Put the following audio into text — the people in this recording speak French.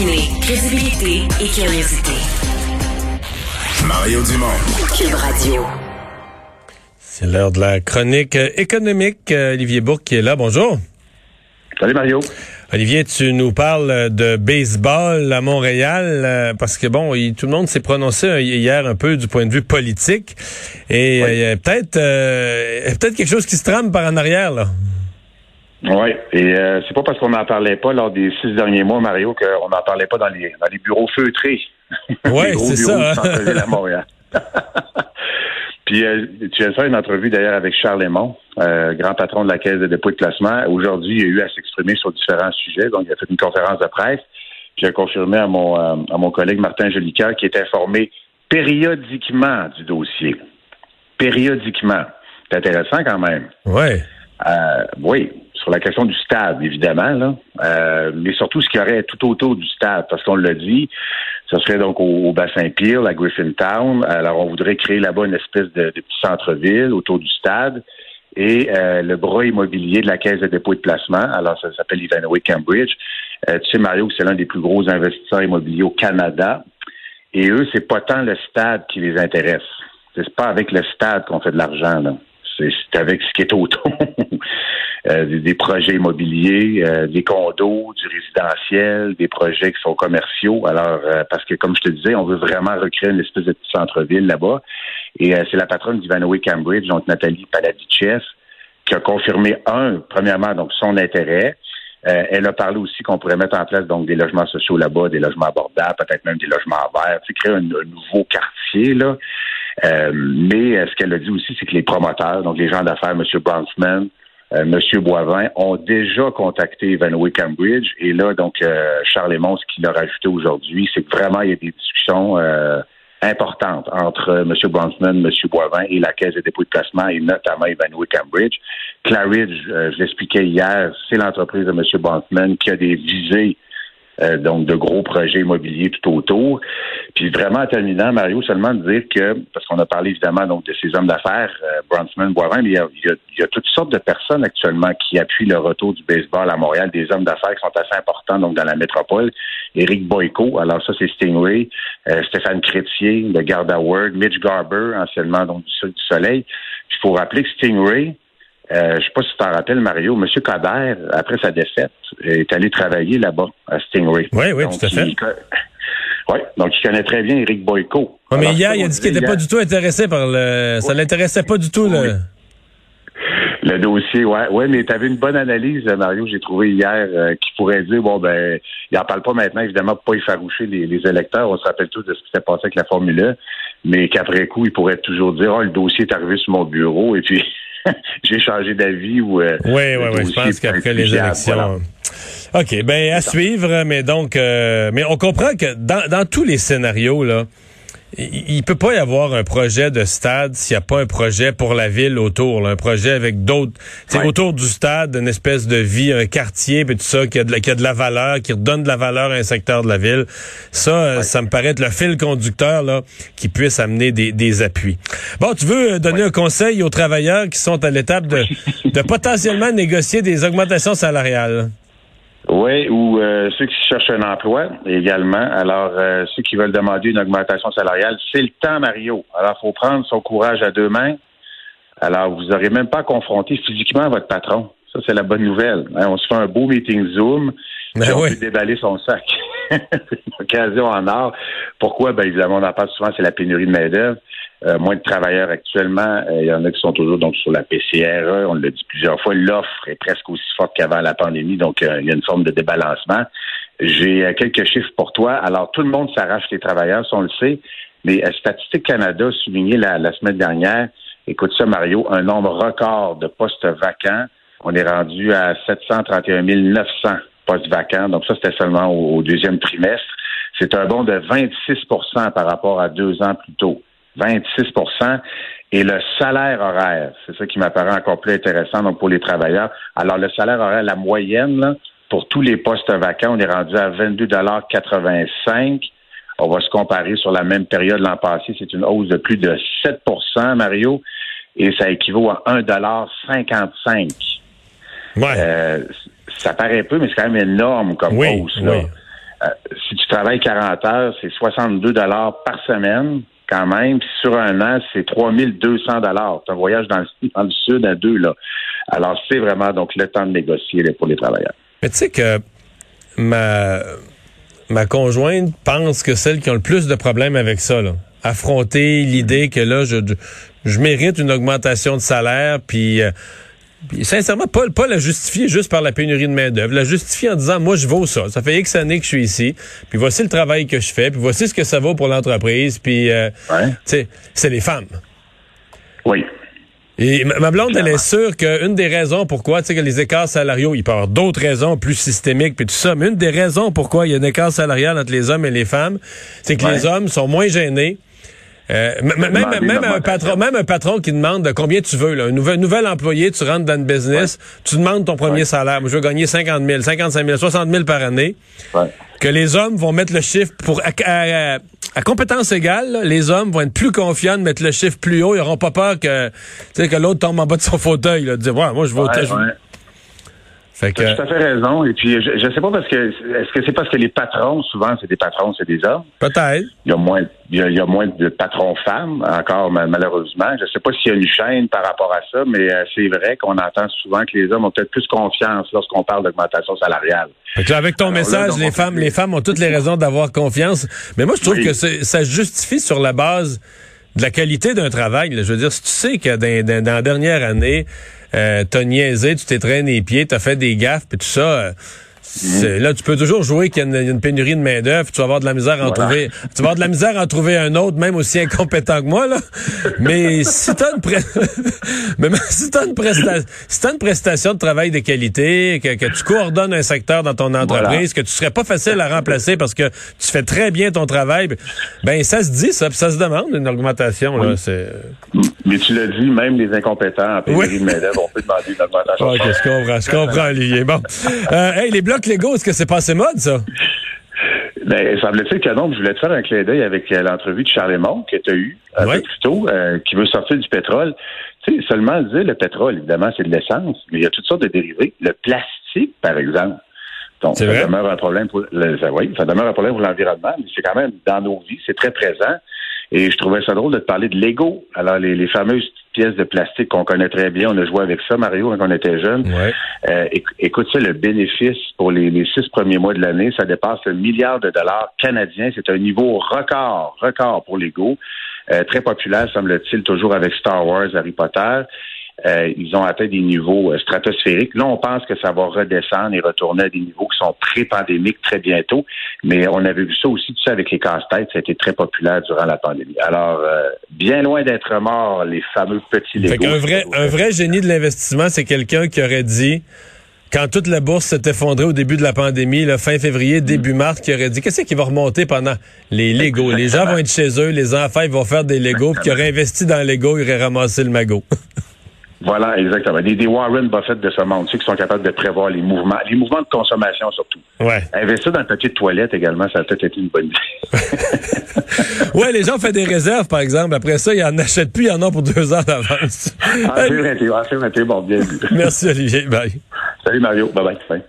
Combiner crédibilité et curiosité. Mario Dumont. Cube Radio. C'est l'heure de la chronique économique. Olivier Bourque qui est là. Bonjour. Salut Mario. Olivier, tu nous parles de baseball à Montréal euh, parce que bon, tout le monde s'est prononcé euh, hier un peu du point de vue politique et euh, il y a peut-être peut-être quelque chose qui se trame par en arrière là. Oui, et c'est pas parce qu'on n'en parlait pas lors des six derniers mois, Mario, qu'on n'en parlait pas dans les dans les bureaux feutrés. Oui, c'est ça. Hein. à Montréal. Puis tu as fait une entrevue d'ailleurs avec Charles Lemont, euh, grand patron de la Caisse de dépôt de classement. Aujourd'hui, il a eu à s'exprimer sur différents sujets. Donc, il a fait une conférence de presse. J'ai confirmé à mon, euh, à mon collègue Martin Jolicoeur qui est informé périodiquement du dossier. Périodiquement. C'est intéressant quand même. Ouais. Euh, oui, sur la question du stade, évidemment, là. Euh, mais surtout ce qu'il y aurait tout autour du stade, parce qu'on l'a dit, ce serait donc au, bassin Peel, à Griffintown. Alors, on voudrait créer là-bas une espèce de, de petit centre-ville autour du stade et euh, le bras immobilier de la Caisse de dépôt et de placement. Alors, ça s'appelle Ivanhoe Cambridge. Euh, tu sais, Mario, c'est l'un des plus gros investisseurs immobiliers au Canada. Et eux, c'est pas tant le stade qui les intéresse. C'est pas avec le stade qu'on fait de l'argent. Là c'est avec ce qui est autour. euh, des, projets immobiliers, euh, des condos, du résidentiel, des projets qui sont commerciaux. Alors, euh, parce que comme je te disais, on veut vraiment recréer une espèce de petit centre-ville là-bas. Et c'est la patronne d'Ivanoé Cambridge, donc Nathalie Paladices, qui a confirmé, un, premièrement, donc son intérêt. elle a parlé aussi qu'on pourrait mettre en place donc des logements sociaux là-bas, des logements abordables, peut-être même des logements verts, créer un, nouveau quartier là. Euh, mais euh, ce qu'elle a dit aussi, c'est que les promoteurs, donc les gens d'affaires, M. Bronsman, euh, M. Boivin, ont déjà contacté Ivanhoe Cambridge. Et là, donc, Charles Lemont, ce qu'il a rajouté aujourd'hui, c'est que vraiment, il y a des discussions importantes entre M. Bronsman, M. Boivin et la Caisse des dépôts de placement, et notamment Ivanhoe Cambridge. Claridge, je l'expliquais hier, c'est l'entreprise de M. Bronsman qui a des visées euh, donc de gros projets immobiliers tout autour. Puis vraiment en terminant, Mario, seulement de dire que, parce qu'on a parlé évidemment donc de ces hommes d'affaires, euh, Bronfman, Boivin, mais il y, a, il, y a, toutes sortes de personnes actuellement qui appuient le retour du baseball à Montréal, des hommes d'affaires qui sont assez importants donc dans la métropole. Éric Boyko, alors ça c'est Stingray, euh, Stéphane Chrétier, le garde Word, Mitch Garber, anciennement donc du, du Soleil. Il faut rappeler que Stingray, euh, je sais pas si tu t'en rappelles, Mario, M. Coder, après sa défaite, est allé travailler là-bas, à Stingray. Oui, oui, tout à fait. Oui, donc il connaît très bien Eric Boyko. mais hier, il a dit qu'il n'était pas du tout intéressé par le... Ça l'intéressait pas du tout, le... Le dossier, ouais, ouais, mais tu avais une bonne analyse, Mario, j'ai trouvé hier, euh, qui pourrait dire, bon, ben, il n'en parle pas maintenant, évidemment, pour pas effaroucher les, les électeurs. On se rappelle tous de ce qui s'est passé avec la Formule 1, mais qu'après coup, il pourrait toujours dire, oh, le dossier est arrivé sur mon bureau, et puis j'ai changé d'avis ou. Euh, oui, oui, oui. Je pense qu'après les élections. OK, ben à suivre, mais donc, euh, mais on comprend que dans, dans tous les scénarios là, il, ne peut pas y avoir un projet de stade s'il n'y a pas un projet pour la ville autour, un projet avec d'autres, c'est autour du stade, une espèce de vie, un quartier, puis tout ça qui a, de la, qui a de la valeur, qui redonne de la valeur à un secteur de la ville. Ça, euh, ça me paraît être le fil conducteur là qui puisse amener des, des appuis. Bon, tu veux donner un conseil aux travailleurs qui sont à l'étape de, de potentiellement négocier des augmentations salariales? Oui, ou euh, ceux qui cherchent un emploi également. Alors, euh, ceux qui veulent demander une augmentation salariale, c'est le temps, Mario. Alors, il faut prendre son courage à deux mains. Alors, vous n'aurez même pas confronté physiquement votre patron. Ça, c'est la bonne nouvelle. Hein, on se fait un beau meeting Zoom, ben puis on peut déballer son sac. une occasion en or. Pourquoi? Ben, évidemment, on en parle souvent, c'est la pénurie de main-d'œuvre. Euh, moins de travailleurs actuellement. Euh, il y en a qui sont toujours donc sur la PCRE. On l'a dit plusieurs fois. L'offre est presque aussi forte qu'avant la pandémie, donc euh, il y a une forme de débalancement. J'ai quelques chiffres pour toi. Alors, tout le monde s'arrache les travailleurs, ça on le sait. Mais Statistique Canada a souligné la, la semaine dernière, écoute ça, Mario, un nombre record de postes vacants. On est rendu à 731 900 postes vacants. Donc ça, c'était seulement au deuxième trimestre. C'est un bond de 26% par rapport à deux ans plus tôt. 26% et le salaire horaire, c'est ça qui m'apparaît encore plus intéressant donc pour les travailleurs. Alors le salaire horaire, la moyenne pour tous les postes vacants, on est rendu à 22,85 On va se comparer sur la même période l'an passé, c'est une hausse de plus de 7% Mario, et ça équivaut à 1,55 ouais. Euh, ça paraît peu, mais c'est quand même énorme comme hausse. Là. Euh, si tu travailles 40 heures, c'est 62 dollars par semaine quand même. Sur un an, c'est 3200 dollars. C'est un voyage dans le, sud à deux là. Alors c'est vraiment donc le temps de négocier pour les travailleurs. Mais tu sais que ma conjointe pense que celle qui a le plus de problèmes avec ça, là, affronter l'idée que là, je, je mérite une augmentation de salaire, puis, euh, puis sincèrement, pas, pas la justifier juste par la pénurie de main-d'œuvre, la justifier en disant, moi, je vaux ça. Ça fait X années que je suis ici, puis voici le travail que je fais, puis voici ce que ça vaut pour l'entreprise, puis, euh, Ouais. tu sais, c'est les femmes. Oui. Et ma blonde, elle est sûre qu'une des raisons pourquoi, tu sais, que les écarts salariaux, il peut y avoir d'autres raisons plus systémiques puis tout ça, mais une des raisons pourquoi il y a un écart salarial entre les hommes et les femmes, c'est que Ouais. les hommes sont moins gênés. Euh, même, même un patron, même un patron qui demande de combien tu veux, là, un nouvel, nouvel employé, tu rentres dans le business, tu demandes ton premier Ouais. salaire. Moi, je veux gagner 50 000, 55 000, 60 000 par année. Ouais. Que les hommes vont mettre le chiffre pour à, à- à compétence égale, là, les hommes vont être plus confiants de mettre le chiffre plus haut. Ils n'auront pas peur que, tu sais, que l'autre tombe en bas de son fauteuil, là, de dire, ouais, moi, je vais au Ouais, je- ouais. Fait que, T'as tout à fait raison. Et puis, je, sais pas parce que, est-ce que c'est parce que les patrons, souvent, c'est des patrons, c'est des hommes? peut-être. Il y a moins, il y a, il y a moins de patrons femmes, encore, ma- malheureusement. Je sais pas s'il y a une chaîne par rapport à ça, mais euh, c'est vrai qu'on entend souvent que les hommes ont peut-être plus confiance lorsqu'on parle d'augmentation salariale. Fait que là, avec ton Alors là, message, donc, les femmes, les femmes ont toutes les raisons d'avoir confiance. Mais moi, je trouve Oui. que ça justifie sur la base de la qualité d'un travail. là. Je veux dire, si tu sais que dans, dans- dans la dernière année, euh, t'as niaisé, tu t'es traîné les pieds, t'as fait des gaffes, puis tout ça. euh, c'est- Là, tu peux toujours jouer qu'il y a une, pénurie de main d'œuvre. Tu vas avoir de la misère à en Voilà. trouver. Tu vas avoir de la misère à en trouver un autre, même aussi incompétent que moi là. Mais si t'as une, mais même si t'as une prestation, si t'as une prestation de travail de qualité, que, que tu coordonnes un secteur dans ton entreprise, que tu serais pas facile à remplacer parce que tu fais très bien ton travail, ben ça se dit ça, puis ça se demande une augmentation là. Oui. C'est Mais tu l'as dit, même les incompétents en pénurie Oui. de main-d'œuvre, on peut demander une augmentation. Ok, je comprends, je comprends, Olivier. Bon. Euh, hey, les blocs légaux, est-ce que c'est passé mode, ça? Ben, semble-t-il que non, je voulais te faire un clin d'œil avec euh, l'entrevue de Charles Raymond que tu as eu un peu plus tôt, euh, qui veut sortir du pétrole. Tu sais, seulement dire le pétrole, évidemment, c'est de l'essence, mais il y a toutes sortes de dérivés. Le plastique, par exemple. Donc, C'est ça vrai? demeure un problème pour le, ça, oui, ça demeure un problème pour l'environnement, mais c'est quand même dans nos vies, c'est très présent. Et je trouvais ça drôle de te parler de Lego. Alors, les, les fameuses pièces de plastique qu'on connaît très bien, on a joué avec ça, Mario, quand on était jeune. Ouais. Euh, éc- écoute ça, le bénéfice pour les, les six premiers mois de l'année, ça dépasse le milliard de dollars canadiens. C'est un niveau record, record pour Lego. Euh, très populaire, semble-t-il, toujours avec Star Wars, Harry Potter. Euh, ils ont atteint des niveaux euh, stratosphériques. Là, on pense que ça va redescendre et retourner à des niveaux qui sont pré-pandémiques très bientôt. Mais on avait vu ça aussi, tout ça avec les casse-têtes. Ça a été très populaire durant la pandémie. Alors, euh, bien loin d'être mort, les fameux petits Lego. Fait qu'un vrai, un vrai génie de l'investissement, c'est quelqu'un qui aurait dit, quand toute la bourse s'est effondrée au début de la pandémie, le fin février, début mars, qui aurait dit, qu'est-ce qui va remonter pendant les Legos? Les gens vont être chez eux, les enfants, ils vont faire des Legos, puis qui aurait investi dans Lego, il aurait ramassé le magot. Voilà, exactement. Des, des Warren Buffett de ce monde, ceux qui sont capables de prévoir les mouvements, les mouvements de consommation surtout. ouais. Investir dans le papier de toilette également, ça a peut-être été une bonne idée. Ouais, les gens font des réserves, par exemple. Après ça, ils en achètent plus, ils en ont pour deux ans d'avance. Ah, c'est vrai, c'est bon, bien vu. Merci, Olivier. Bye. Salut Mario, bye. Bye.